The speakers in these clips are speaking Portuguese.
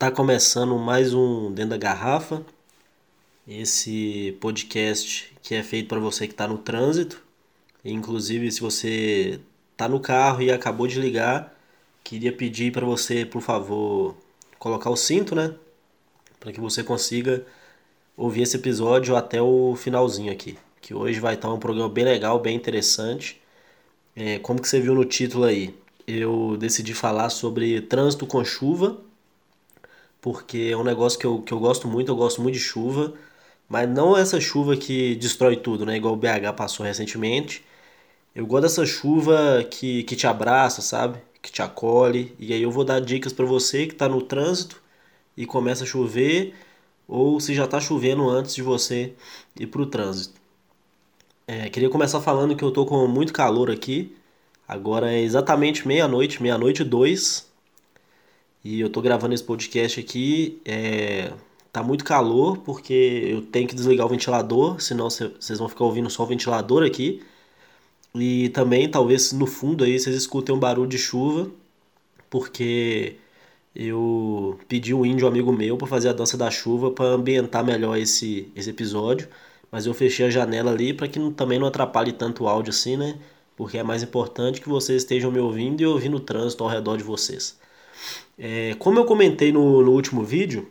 Tá começando mais um Dentro da Garrafa, esse podcast que é feito para você que está no trânsito. Inclusive, se você tá no carro e acabou de ligar, queria pedir para você, por favor, colocar o cinto, né? Para que você consiga ouvir esse episódio até o finalzinho aqui. Que hoje vai estar um programa bem legal, bem interessante. É, como que você viu no título aí, eu decidi falar sobre trânsito com chuva porque é um negócio que eu, que eu gosto muito, eu gosto muito de chuva, mas não essa chuva que destrói tudo, né? Igual o BH passou recentemente. Eu gosto dessa chuva que, que te abraça, sabe? Que te acolhe. E aí eu vou dar dicas para você que está no trânsito e começa a chover, ou se já está chovendo antes de você ir para o trânsito. É, queria começar falando que eu tô com muito calor aqui. Agora é exatamente meia-noite, meia-noite e dois. E eu tô gravando esse podcast aqui, é, tá muito calor porque eu tenho que desligar o ventilador, senão vocês vão ficar ouvindo só o ventilador aqui. E também talvez no fundo aí vocês escutem um barulho de chuva, porque eu pedi um índio amigo meu para fazer a dança da chuva para ambientar melhor esse, esse episódio, mas eu fechei a janela ali para que não, também não atrapalhe tanto o áudio assim, né? Porque é mais importante que vocês estejam me ouvindo e ouvindo o trânsito ao redor de vocês. É, como eu comentei no, no, último vídeo,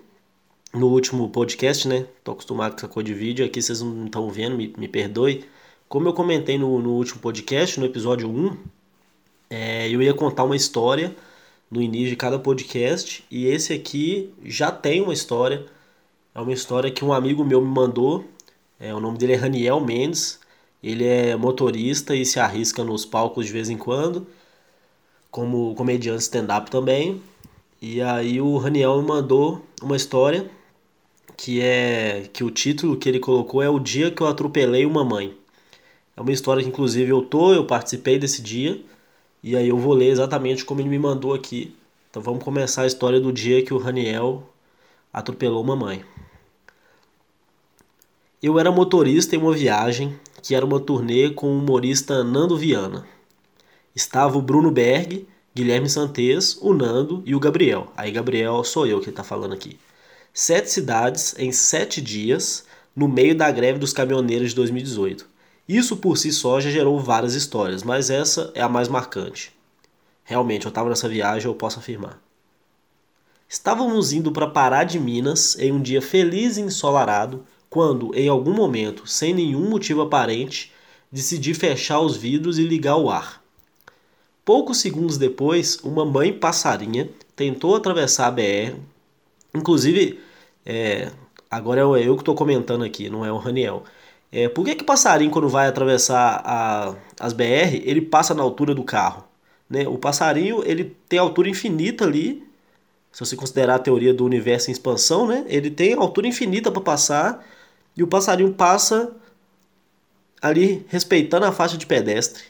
no último podcast, né? Tô acostumado com essa coisa de vídeo, aqui vocês não estão vendo, me, me perdoe. Como eu comentei no, no último podcast, no episódio 1, é, eu ia contar uma história no início de cada podcast, e esse aqui já tem uma história. É uma história que um amigo meu me mandou. É, o nome dele é Raniel Mendes. Ele é motorista e se arrisca nos palcos de vez em quando, como comediante stand-up também. E aí o Raniel me mandou uma história que é que o título que ele colocou é O Dia que eu atropelei uma mãe. É uma história que inclusive eu tô, eu participei desse dia, e aí eu vou ler exatamente como ele me mandou aqui. Então vamos começar a história do dia que o Raniel atropelou uma mãe. Eu era motorista em uma viagem que era uma turnê com o humorista Nando Viana. Estava o Bruno Berg, Guilherme Santes, o Nando e o Gabriel. Aí, Gabriel, sou eu que está falando aqui. Sete cidades em sete dias, no meio da greve dos caminhoneiros de 2018. Isso por si só já gerou várias histórias, mas essa é a mais marcante. Realmente, eu estava nessa viagem, eu posso afirmar. Estávamos indo para Pará de Minas em um dia feliz e ensolarado, quando, em algum momento, sem nenhum motivo aparente, decidi fechar os vidros e ligar o ar. Poucos segundos depois, uma mãe passarinha tentou atravessar a BR. Inclusive, é, agora é eu que estou comentando aqui, não é o Raniel. É, por que, que passarinho, quando vai atravessar a, as BR, ele passa na altura do carro? Né? O passarinho ele tem altura infinita ali. Se você considerar a teoria do universo em expansão, né? ele tem altura infinita para passar e o passarinho passa ali respeitando a faixa de pedestre.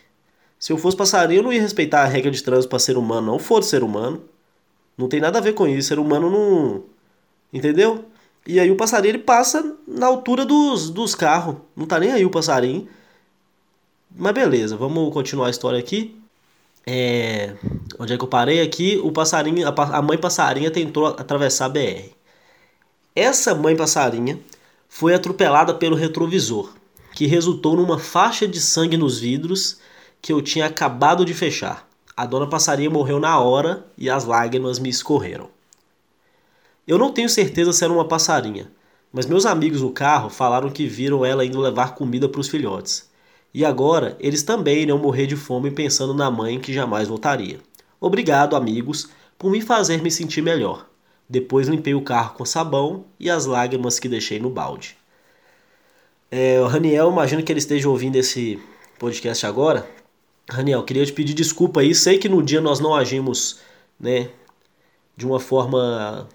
Se eu fosse passarinho, eu não ia respeitar a regra de trânsito para ser humano, não for ser humano. Não tem nada a ver com isso. Ser humano não. Entendeu? E aí o passarinho ele passa na altura dos, dos carros. Não tá nem aí o passarinho. Mas beleza, vamos continuar a história aqui. É... Onde é que eu parei aqui? O passarinho, a mãe passarinha tentou atravessar a BR. Essa mãe passarinha foi atropelada pelo retrovisor, que resultou numa faixa de sangue nos vidros que eu tinha acabado de fechar. A dona passarinha morreu na hora e as lágrimas me escorreram. Eu não tenho certeza se era uma passarinha, mas meus amigos no carro falaram que viram ela indo levar comida para os filhotes. E agora eles também iriam morrer de fome pensando na mãe que jamais voltaria. Obrigado, amigos, por me fazer me sentir melhor. Depois limpei o carro com sabão e as lágrimas que deixei no balde. É, o Raniel, imagino que ele esteja ouvindo esse podcast agora. Raniel, queria te pedir desculpa aí. Sei que no dia nós não agimos, né, de uma forma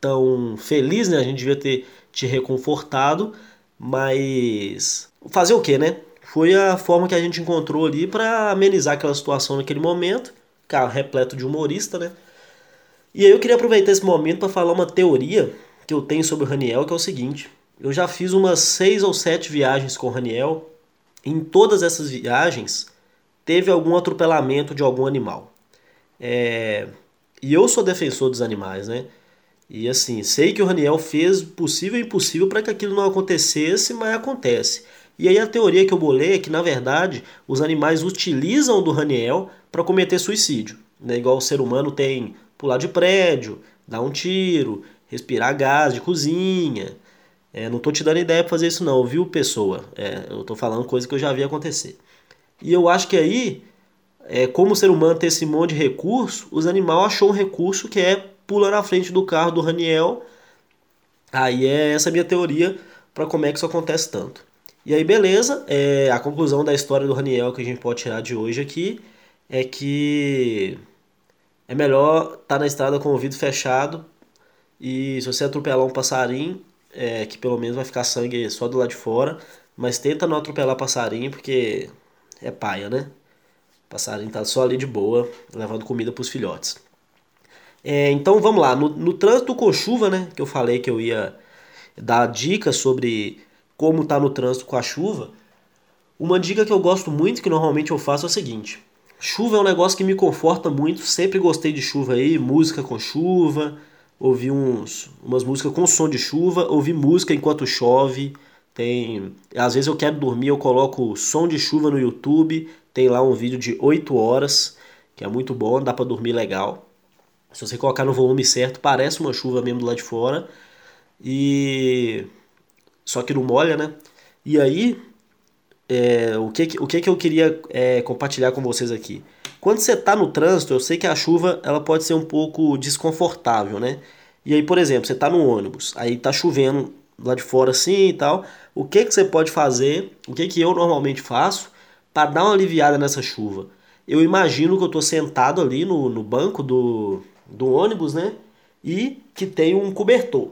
tão feliz, né? A gente devia ter te reconfortado, mas fazer o que, né? Foi a forma que a gente encontrou ali para amenizar aquela situação naquele momento. Cara, repleto de humorista, né? E aí eu queria aproveitar esse momento para falar uma teoria que eu tenho sobre o Raniel, que é o seguinte: eu já fiz umas seis ou sete viagens com o Raniel. Em todas essas viagens, teve algum atropelamento de algum animal. É, e eu sou defensor dos animais, né? E assim, sei que o Raniel fez possível e impossível para que aquilo não acontecesse, mas acontece. E aí a teoria que eu bolei é que, na verdade, os animais utilizam do Raniel para cometer suicídio. Né? Igual o ser humano tem pular de prédio, dar um tiro, respirar gás de cozinha. É, não tô te dando ideia para fazer isso não, viu, pessoa? É, eu tô falando coisa que eu já vi acontecer. E eu acho que aí, é, como o ser humano tem esse monte de recurso, os animais achou um recurso que é pular na frente do carro do Raniel. Aí é essa minha teoria para como é que isso acontece tanto. E aí, beleza, é, a conclusão da história do Raniel que a gente pode tirar de hoje aqui é que é melhor estar tá na estrada com o ouvido fechado e se você atropelar um passarinho, é, que pelo menos vai ficar sangue só do lado de fora, mas tenta não atropelar passarinho porque é paia, né? O passarinho tá só ali de boa, levando comida para os filhotes. É, então vamos lá, no, no trânsito com chuva, né, que eu falei que eu ia dar dicas sobre como tá no trânsito com a chuva, uma dica que eu gosto muito, que normalmente eu faço, é o seguinte: chuva é um negócio que me conforta muito, sempre gostei de chuva aí, música com chuva, ouvir uns, umas músicas com som de chuva, ouvir música enquanto chove. Tem, às vezes eu quero dormir, eu coloco som de chuva no YouTube, tem lá um vídeo de 8 horas, que é muito bom, dá para dormir legal. Se você colocar no volume certo, parece uma chuva mesmo do lado de fora. E só que não molha, né? E aí, é, o, que, o que, que eu queria é, compartilhar com vocês aqui? Quando você está no trânsito, eu sei que a chuva ela pode ser um pouco desconfortável, né? E aí, por exemplo, você está no ônibus, aí tá chovendo lá de fora assim e tal. O que, que você pode fazer? O que, que eu normalmente faço para dar uma aliviada nessa chuva? Eu imagino que eu estou sentado ali no, no banco do, do ônibus, né? E que tem um cobertor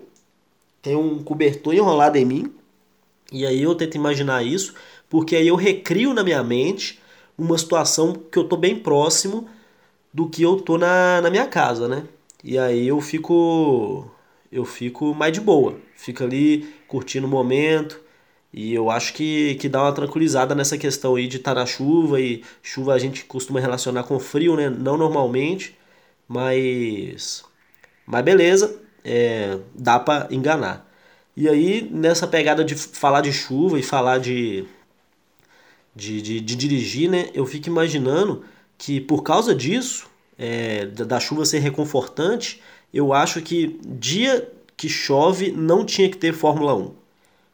tem um cobertor enrolado em mim. E aí eu tento imaginar isso, porque aí eu recrio na minha mente uma situação que eu tô bem próximo do que eu tô na, na minha casa, né? E aí eu fico eu fico mais de boa, fico ali curtindo o momento. E eu acho que, que dá uma tranquilizada nessa questão aí de estar tá na chuva e chuva a gente costuma relacionar com frio, né? Não normalmente, mas mas beleza é, dá para enganar. E aí, nessa pegada de falar de chuva e falar de, de, de, de dirigir, né, eu fico imaginando que por causa disso, é, da chuva ser reconfortante, eu acho que dia que chove não tinha que ter Fórmula 1.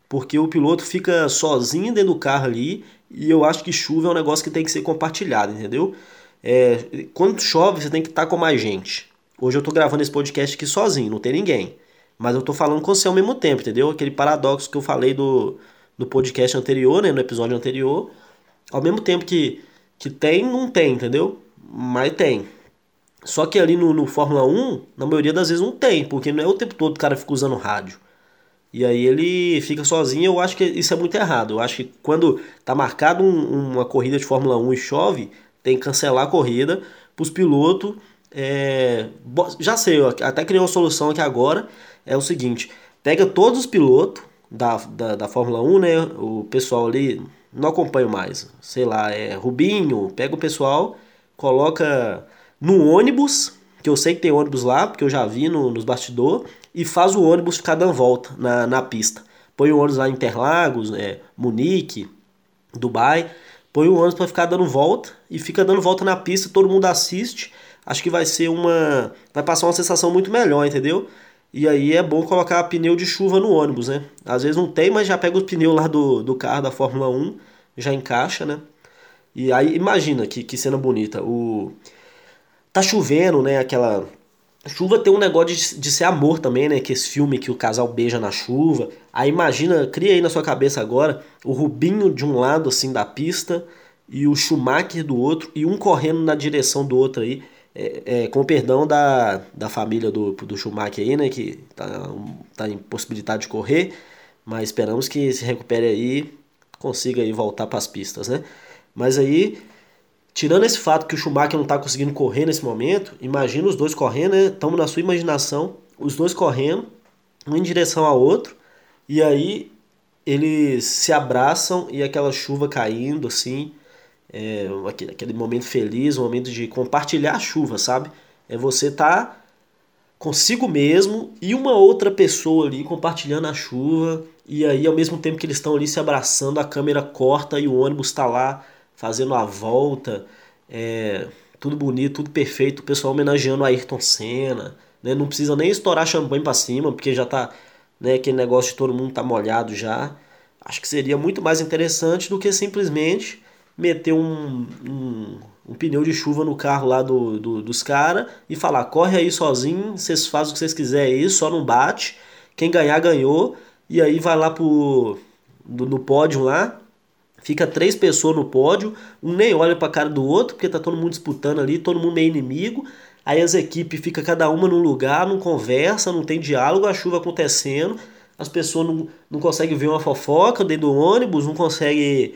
Porque o piloto fica sozinho dentro do carro ali e eu acho que chuva é um negócio que tem que ser compartilhado, entendeu? É, quando chove, você tem que estar com mais gente. Hoje eu tô gravando esse podcast aqui sozinho, não tem ninguém. Mas eu tô falando com você ao mesmo tempo, entendeu? Aquele paradoxo que eu falei do, do podcast anterior, né? No episódio anterior. Ao mesmo tempo que, que tem, não tem, entendeu? Mas tem. Só que ali no, no Fórmula 1, na maioria das vezes não tem, porque não é o tempo todo o cara fica usando rádio. E aí ele fica sozinho, eu acho que isso é muito errado. Eu acho que quando tá marcado um, uma corrida de Fórmula 1 e chove, tem que cancelar a corrida para os pilotos é, já sei, eu até criei uma solução aqui agora. É o seguinte: pega todos os pilotos da, da, da Fórmula 1, né? O pessoal ali, não acompanho mais. Sei lá, é Rubinho, pega o pessoal, coloca no ônibus, que eu sei que tem ônibus lá, porque eu já vi no, nos bastidores, e faz o ônibus ficar dando volta na, na pista. Põe o ônibus lá em Interlagos, é, Munique, Dubai. Põe o ônibus para ficar dando volta e fica dando volta na pista, todo mundo assiste acho que vai ser uma. Vai passar uma sensação muito melhor, entendeu? E aí é bom colocar pneu de chuva no ônibus, né? Às vezes não tem, mas já pega o pneu lá do, do carro da Fórmula 1, já encaixa, né? E aí imagina que, que cena bonita. O tá chovendo, né? Aquela chuva tem um negócio de, de ser amor também, né? Que esse filme que o casal beija na chuva. Aí imagina, cria aí na sua cabeça agora o Rubinho de um lado assim da pista e o Schumacher do outro e um correndo na direção do outro aí é, é, com perdão da, da família do, do Schumacher aí, né, que tá, tá impossibilitado de correr, mas esperamos que se recupere aí, consiga aí voltar para as pistas, né? Mas aí, tirando esse fato que o Schumacher não está conseguindo correr nesse momento, imagina os dois correndo, né? Estamos na sua imaginação, os dois correndo, um em direção ao outro, e aí eles se abraçam e aquela chuva caindo assim, é, aquele, aquele momento feliz, um momento de compartilhar a chuva, sabe? É você tá consigo mesmo e uma outra pessoa ali compartilhando a chuva. E aí, ao mesmo tempo que eles estão ali se abraçando, a câmera corta e o ônibus está lá fazendo a volta. É, tudo bonito, tudo perfeito. O pessoal homenageando a Ayrton Senna. Né? Não precisa nem estourar champanhe para cima, porque já tá né, aquele negócio de todo mundo tá molhado já. Acho que seria muito mais interessante do que simplesmente meter um, um, um pneu de chuva no carro lá do, do dos caras e falar: corre aí sozinho, vocês fazem o que vocês quiserem aí, só não bate. Quem ganhar, ganhou. E aí vai lá pro, no pódio lá. Fica três pessoas no pódio, um nem olha pra cara do outro, porque tá todo mundo disputando ali, todo mundo meio inimigo. Aí as equipes ficam cada uma num lugar, não conversa, não tem diálogo, a chuva acontecendo, as pessoas não, não conseguem ver uma fofoca dentro do ônibus, não conseguem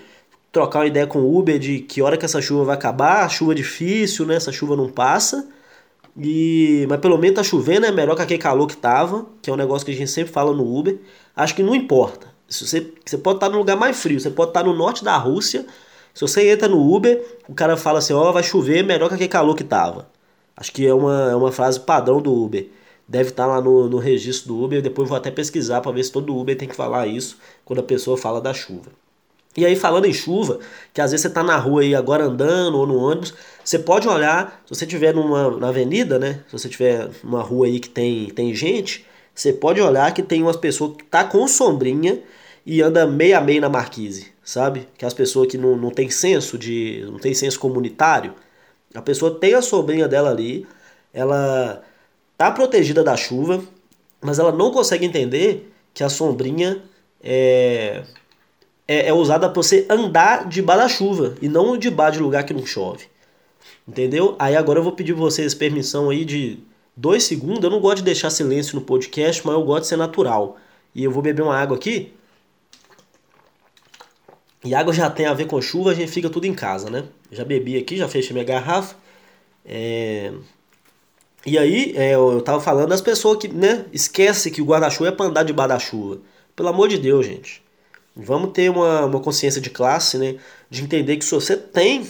trocar uma ideia com o Uber de que hora que essa chuva vai acabar, chuva difícil, né? Essa chuva não passa. E mas pelo menos tá chovendo, é melhor que aquele calor que tava, que é um negócio que a gente sempre fala no Uber. Acho que não importa. Se você, você pode estar no lugar mais frio, você pode estar no norte da Rússia. Se você entra no Uber, o cara fala assim: Ó, oh, vai chover, melhor que aquele calor que tava. Acho que é uma, é uma frase padrão do Uber. Deve estar lá no, no registro do Uber. Depois vou até pesquisar para ver se todo Uber tem que falar isso quando a pessoa fala da chuva. E aí, falando em chuva, que às vezes você está na rua aí agora andando ou no ônibus, você pode olhar, se você estiver numa na avenida, né? Se você estiver numa rua aí que tem, tem gente, você pode olhar que tem umas pessoas que tá com sombrinha e anda meio a meio na marquise, sabe? Que as pessoas que não, não tem senso de. não tem senso comunitário. A pessoa tem a sombrinha dela ali, ela tá protegida da chuva, mas ela não consegue entender que a sombrinha é é, é usada para você andar debaixo da chuva e não debaixo de lugar que não chove. Entendeu? Aí agora eu vou pedir vocês permissão aí de dois segundos. Eu não gosto de deixar silêncio no podcast, mas eu gosto de ser natural. E eu vou beber uma água aqui. E água já tem a ver com chuva, a gente fica tudo em casa, né? Já bebi aqui, já fechei minha garrafa. É... E aí, é, eu tava falando das pessoas que, né, esquece que o guarda-chuva é pra andar debaixo da chuva. Pelo amor de Deus, gente. Vamos ter uma, uma consciência de classe, né? De entender que se você tem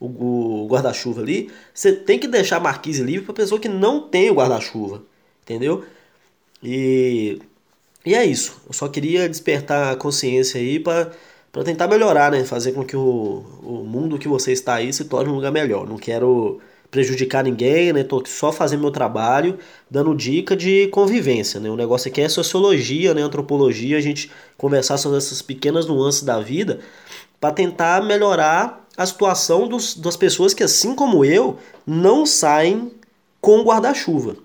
o, o guarda-chuva ali, você tem que deixar a marquise livre para pessoa que não tem o guarda-chuva, entendeu? E, e é isso. Eu só queria despertar a consciência aí para tentar melhorar, né? Fazer com que o, o mundo que você está aí se torne um lugar melhor. Não quero prejudicar ninguém, né? Tô só fazendo meu trabalho, dando dica de convivência, né? O negócio aqui é sociologia, né? Antropologia, a gente conversar sobre essas pequenas nuances da vida para tentar melhorar a situação dos, das pessoas que, assim como eu, não saem com guarda-chuva.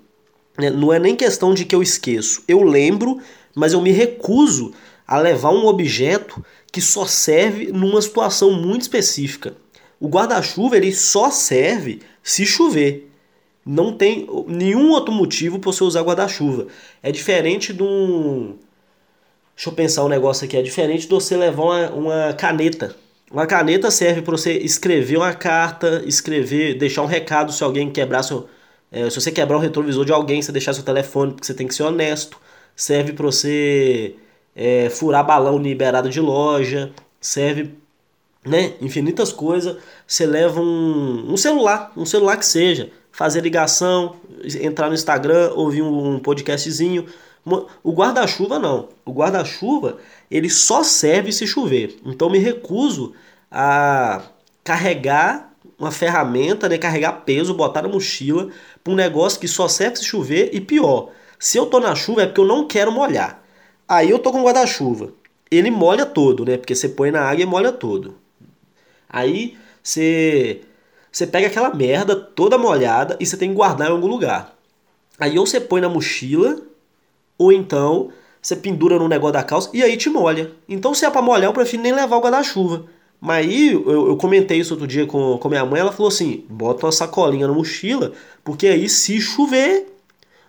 Né? Não é nem questão de que eu esqueço, eu lembro, mas eu me recuso a levar um objeto que só serve numa situação muito específica. O guarda-chuva ele só serve se chover. Não tem nenhum outro motivo para você usar guarda-chuva. É diferente de um. Deixa eu pensar um negócio aqui. É diferente de você levar uma, uma caneta. Uma caneta serve para você escrever uma carta, escrever, deixar um recado se alguém quebrar seu. É, se você quebrar o retrovisor de alguém, você deixar seu telefone, porque você tem que ser honesto. Serve para você é, furar balão liberado de loja. Serve né? Infinitas coisas. Você leva um, um celular, um celular que seja, fazer ligação, entrar no Instagram, ouvir um, podcastzinho. O guarda-chuva não. O guarda-chuva ele só serve se chover. Então me recuso a carregar uma ferramenta, né, carregar peso, botar na mochila para um negócio que só serve se chover e pior. Se eu tô na chuva é porque eu não quero molhar. Aí eu tô com guarda-chuva. Ele molha todo, né? Porque você põe na água e molha todo. Aí você você pega aquela merda toda molhada e você tem que guardar em algum lugar. Aí ou você põe na mochila, ou então você pendura no negócio da calça e aí te molha. Então se é pra molhar, eu prefiro nem levar o guarda-chuva. Mas aí eu, eu, comentei isso outro dia com, com minha mãe, ela falou assim: bota uma sacolinha na mochila, porque aí se chover,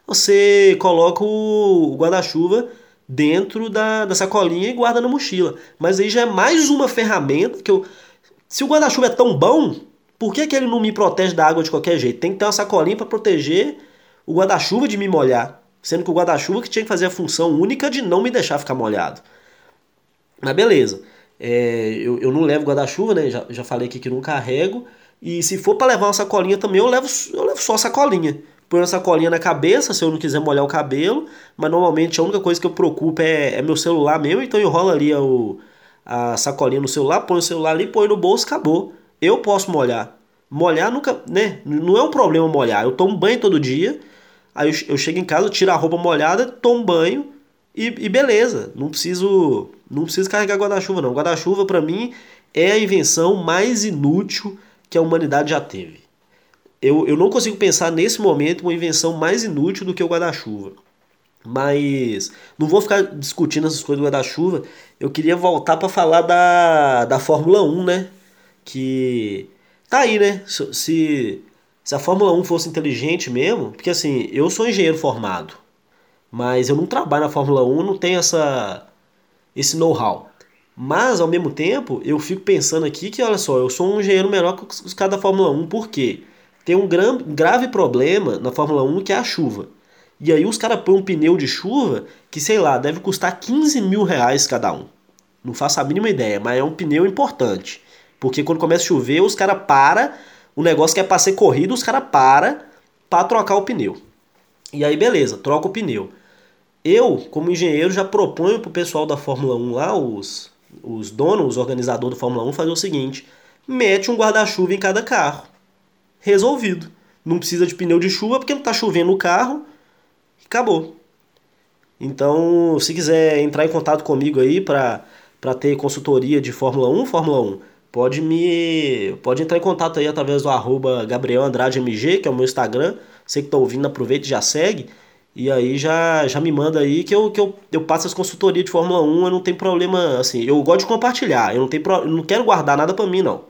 você coloca o, o guarda-chuva dentro da, da sacolinha e guarda na mochila. Mas aí já é mais uma ferramenta que eu. Se o guarda-chuva é tão bom, por que, que ele não me protege da água de qualquer jeito? Tem que ter uma sacolinha para proteger o guarda-chuva de me molhar. Sendo que o guarda-chuva que tinha que fazer a função única de não me deixar ficar molhado. Mas beleza. É, eu, eu não levo guarda-chuva, né? Já, já falei aqui que não carrego. E se for para levar uma sacolinha também, eu levo, eu levo só a sacolinha. Ponho a sacolinha na cabeça se eu não quiser molhar o cabelo, mas normalmente a única coisa que eu preocupo é, é meu celular mesmo, então eu rolo ali o, a sacolinha no celular, põe o celular ali, põe no bolso, acabou. Eu posso molhar. Molhar nunca, né? Não é um problema molhar. Eu tomo banho todo dia, aí eu, eu chego em casa, tiro a roupa molhada, tomo banho e, e beleza. Não preciso, não preciso carregar guarda-chuva não. Guarda-chuva para mim é a invenção mais inútil que a humanidade já teve. Eu, eu não consigo pensar nesse momento uma invenção mais inútil do que o guarda-chuva. Mas não vou ficar discutindo essas coisas do guarda-chuva. Eu queria voltar para falar da, da Fórmula 1, né? Que tá aí, né? Se, se a Fórmula 1 fosse inteligente mesmo, porque assim, eu sou engenheiro formado, mas eu não trabalho na Fórmula 1, não tenho essa esse know-how. Mas ao mesmo tempo, eu fico pensando aqui que olha só, eu sou um engenheiro melhor que os caras da Fórmula 1, por quê? Tem um grave problema na Fórmula 1 que é a chuva. E aí os caras põem um pneu de chuva que, sei lá, deve custar 15 mil reais cada um. Não faço a mínima ideia, mas é um pneu importante. Porque quando começa a chover, os caras param, o negócio que é pra ser corrido, os caras param pra trocar o pneu. E aí, beleza, troca o pneu. Eu, como engenheiro, já proponho pro pessoal da Fórmula 1 lá, os, os donos, os organizadores da Fórmula 1, fazer o seguinte: mete um guarda-chuva em cada carro. Resolvido. Não precisa de pneu de chuva porque não tá chovendo o carro acabou. Então, se quiser entrar em contato comigo aí para ter consultoria de Fórmula 1, Fórmula 1, pode me pode entrar em contato aí através do arroba Gabriel Andrade MG, que é o meu Instagram. Você que está ouvindo, aproveita e já segue. E aí já, já me manda aí que eu, que eu, eu passo as consultorias de Fórmula 1, eu não tem problema, assim, eu gosto de compartilhar, eu não, tenho, eu não quero guardar nada para mim, não.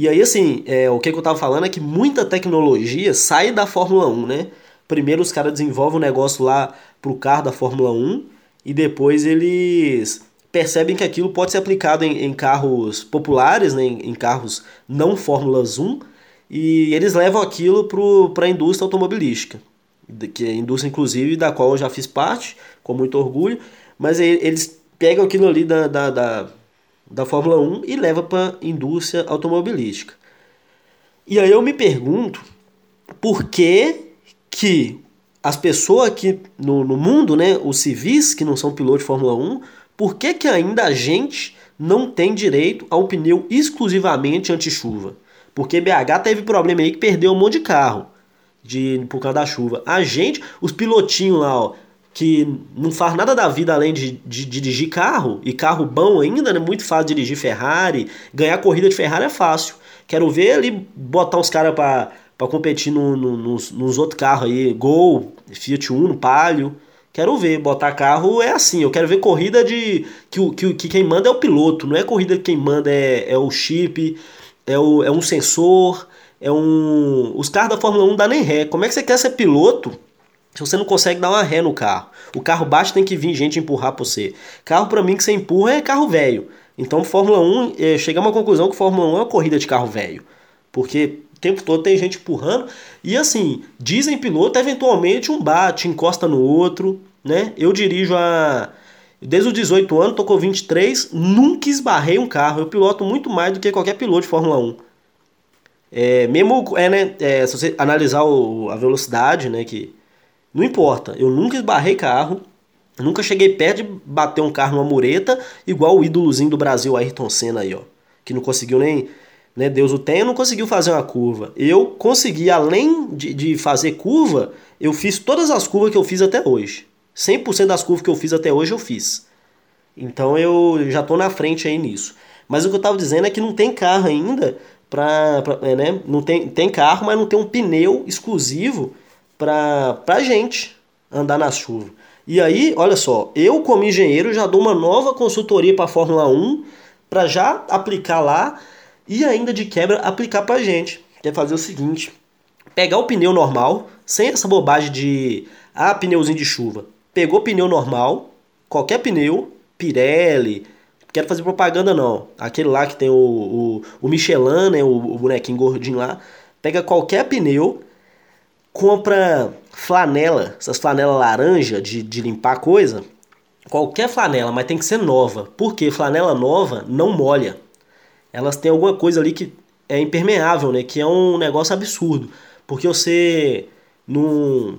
E aí, assim, é, o que, que eu tava falando é que muita tecnologia sai da Fórmula 1, né? Primeiro os caras desenvolvem um negócio lá pro carro da Fórmula 1 e depois eles percebem que aquilo pode ser aplicado em, em carros populares, né, em, em, carros não Fórmulas 1, e eles levam aquilo para a indústria automobilística, que é a indústria inclusive da qual eu já fiz parte, com muito orgulho, mas eles pegam aquilo ali da, da, da, da Fórmula 1 e levam para a indústria automobilística. E aí eu me pergunto por que que as pessoas aqui no, no mundo, né, os civis que não são pilotos de Fórmula 1, por que, que ainda a gente não tem direito a um pneu exclusivamente anti-chuva? Porque BH teve problema aí que perdeu um monte de carro de, por causa da chuva. A gente, os pilotinhos lá, ó, que não faz nada da vida além de, de, de, dirigir carro, e carro bom ainda, né? Muito fácil dirigir Ferrari, ganhar corrida de Ferrari é fácil. Quero ver ali botar uns caras para para competir no, no, nos, nos outros carros aí, Gol, Fiat Uno, Palio. Quero ver, botar carro é assim, eu quero ver corrida de. Que, que, que quem manda é o piloto, não é corrida que quem manda é, é o chip, é, o, é um sensor, é um. Os carros da Fórmula 1 não dá nem ré. Como é que você quer ser piloto se você não consegue dar uma ré no carro? O carro baixo tem que vir gente empurrar pra você. Carro para mim que você empurra é carro velho. Então Fórmula 1, é, a uma conclusão que Fórmula 1 é uma corrida de carro velho. Porque tempo todo tem gente empurrando. E assim, dizem piloto, eventualmente um bate, encosta no outro, né? Eu dirijo a. Desde os 18 anos, tô com 23, nunca esbarrei um carro. Eu piloto muito mais do que qualquer piloto de Fórmula 1. É, mesmo é, né, é, se você analisar o, a velocidade, né, que não importa, eu nunca esbarrei carro, nunca cheguei perto de bater um carro numa mureta, igual o ídolozinho do Brasil, Ayrton Senna aí, ó, que não conseguiu nem né, Deus o tenha, não conseguiu fazer uma curva. Eu consegui, além de, de fazer curva, eu fiz todas as curvas que eu fiz até hoje. 100% das curvas que eu fiz até hoje eu fiz. Então eu já estou na frente aí nisso. Mas o que eu estava dizendo é que não tem carro ainda para, é, né? Não tem, tem carro, mas não tem um pneu exclusivo para pra gente andar na chuva. E aí, olha só, eu como engenheiro já dou uma nova consultoria para a Fórmula 1 para já aplicar lá e ainda de quebra aplicar pra gente. Que é fazer o seguinte: pegar o pneu normal, sem essa bobagem de ah, pneuzinho de chuva. Pegou pneu normal, qualquer pneu, Pirelli, quero fazer propaganda não. Aquele lá que tem o, o, o Michelin, né, o, o bonequinho gordinho lá. Pega qualquer pneu, compra flanela, essas flanelas laranja de, de limpar coisa. Qualquer flanela, mas tem que ser nova. Porque flanela nova não molha elas têm alguma coisa ali que é impermeável, né? Que é um negócio absurdo. porque você não.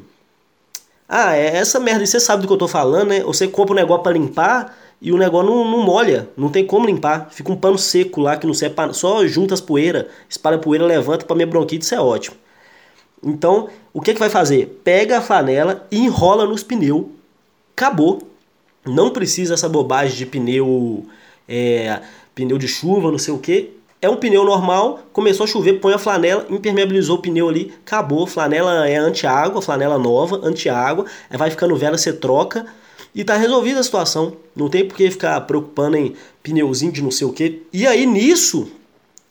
Ah, é essa merda, você sabe do que eu tô falando, né? Você compra um negócio para limpar e o negócio não, não molha, não tem como limpar. Fica um pano seco lá que não serve pra, só junta as poeiras, espalha poeira, levanta para minha bronquite, isso é ótimo. Então, o que que vai fazer? Pega a flanela e enrola nos pneus. Acabou. Não precisa essa bobagem de pneu é, pneu de chuva, não sei o que. É um pneu normal, começou a chover, põe a flanela, impermeabilizou o pneu ali, acabou. Flanela é anti-água, flanela nova, anti-água. Vai ficando velha, você troca e tá resolvida a situação. Não tem por que ficar preocupando em pneuzinho de não sei o que. E aí nisso,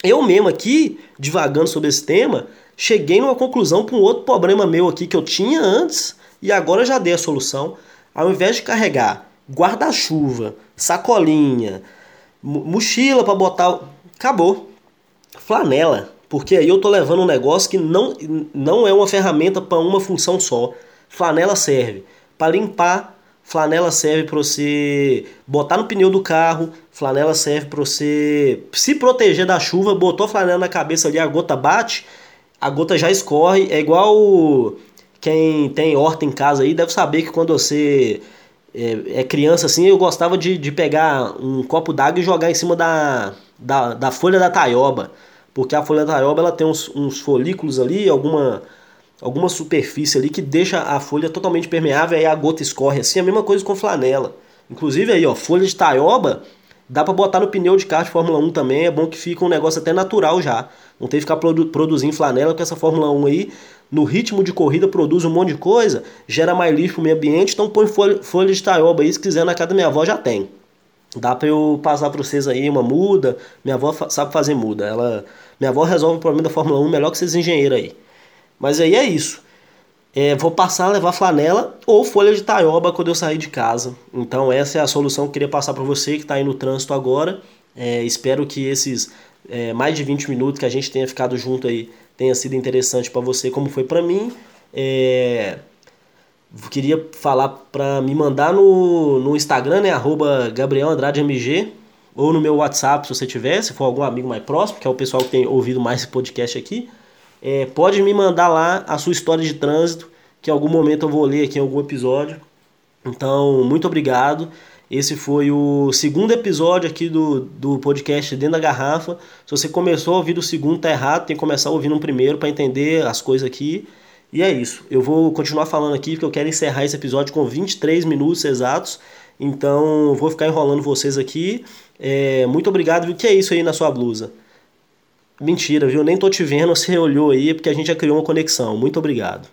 eu mesmo aqui, divagando sobre esse tema, cheguei numa conclusão com outro problema meu aqui que eu tinha antes e agora já dei a solução. Ao invés de carregar guarda-chuva, sacolinha, mochila para botar, acabou. Flanela, porque aí eu tô levando um negócio que não, não é uma ferramenta para uma função só. Flanela serve para limpar Flanela serve para você botar no pneu do carro, flanela serve para você se proteger da chuva, botou flanela na cabeça ali, a gota bate, a gota já escorre, é igual quem tem horta em casa aí deve saber que quando você é, é criança assim, eu gostava de, de pegar um copo d'água e jogar em cima da, da, da folha da taioba, porque a folha da taioba ela tem uns, uns folículos ali, alguma alguma superfície ali que deixa a folha totalmente permeável e a gota escorre assim, a mesma coisa com flanela. Inclusive aí, ó, folha de taioba dá para botar no pneu de kart de Fórmula 1 também, é bom que fica um negócio até natural já. Não tem que ficar produ produzindo flanela, porque essa Fórmula 1 aí, no ritmo de corrida, produz um monte de coisa, gera mais lixo pro meio ambiente, então põe folha, folha de taioba aí, se quiser na casa da minha avó já tem. Dá pra eu passar pra vocês aí uma muda, minha avó sabe fazer muda, ela... Minha avó resolve o problema da Fórmula 1 melhor que esses engenheiros aí. Mas aí é isso. É, vou passar a levar flanela ou folha de taioba quando eu sair de casa. Então essa é a solução que eu queria passar para você que está aí no trânsito agora. É, espero que esses é, mais de 20 minutos que a gente tenha ficado junto aí tenha sido interessante para você, como foi para mim. É, queria falar para me mandar no, no Instagram, né, arroba Gabriel Andrade MG, ou no meu WhatsApp se você tiver, se for algum amigo mais próximo, que é o pessoal que tem ouvido mais esse podcast aqui. É, pode me mandar lá a sua história de trânsito, que em algum momento eu vou ler aqui em algum episódio. Então, muito obrigado. Esse foi o segundo episódio aqui do, do podcast Dentro da Garrafa. Se você começou a ouvir o segundo, tá errado, tem que começar ouvindo um primeiro para entender as coisas aqui. E é isso. Eu vou continuar falando aqui porque eu quero encerrar esse episódio com 23 minutos exatos. Então, vou ficar enrolando vocês aqui. É, muito obrigado. O que é isso aí na sua blusa? Mentira, viu? Nem tô te vendo, você olhou aí, porque a gente já criou uma conexão. Muito obrigado.